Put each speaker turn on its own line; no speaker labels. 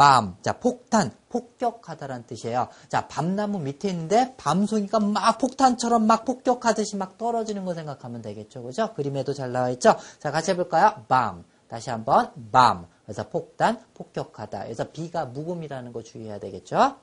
밤. 자, 폭탄, 폭격하다라는 뜻이에요. 자, 밤나무 밑에 있는데 밤송이가 막 폭탄처럼 막 폭격하듯이 막 떨어지는 거 생각하면 되겠죠. 그죠? 그림에도 잘 나와 있죠? 자, 같이 해볼까요? 밤. 다시 한번 밤. 그래서 폭탄, 폭격하다. 그래서 비가 묵음이라는 거 주의해야 되겠죠?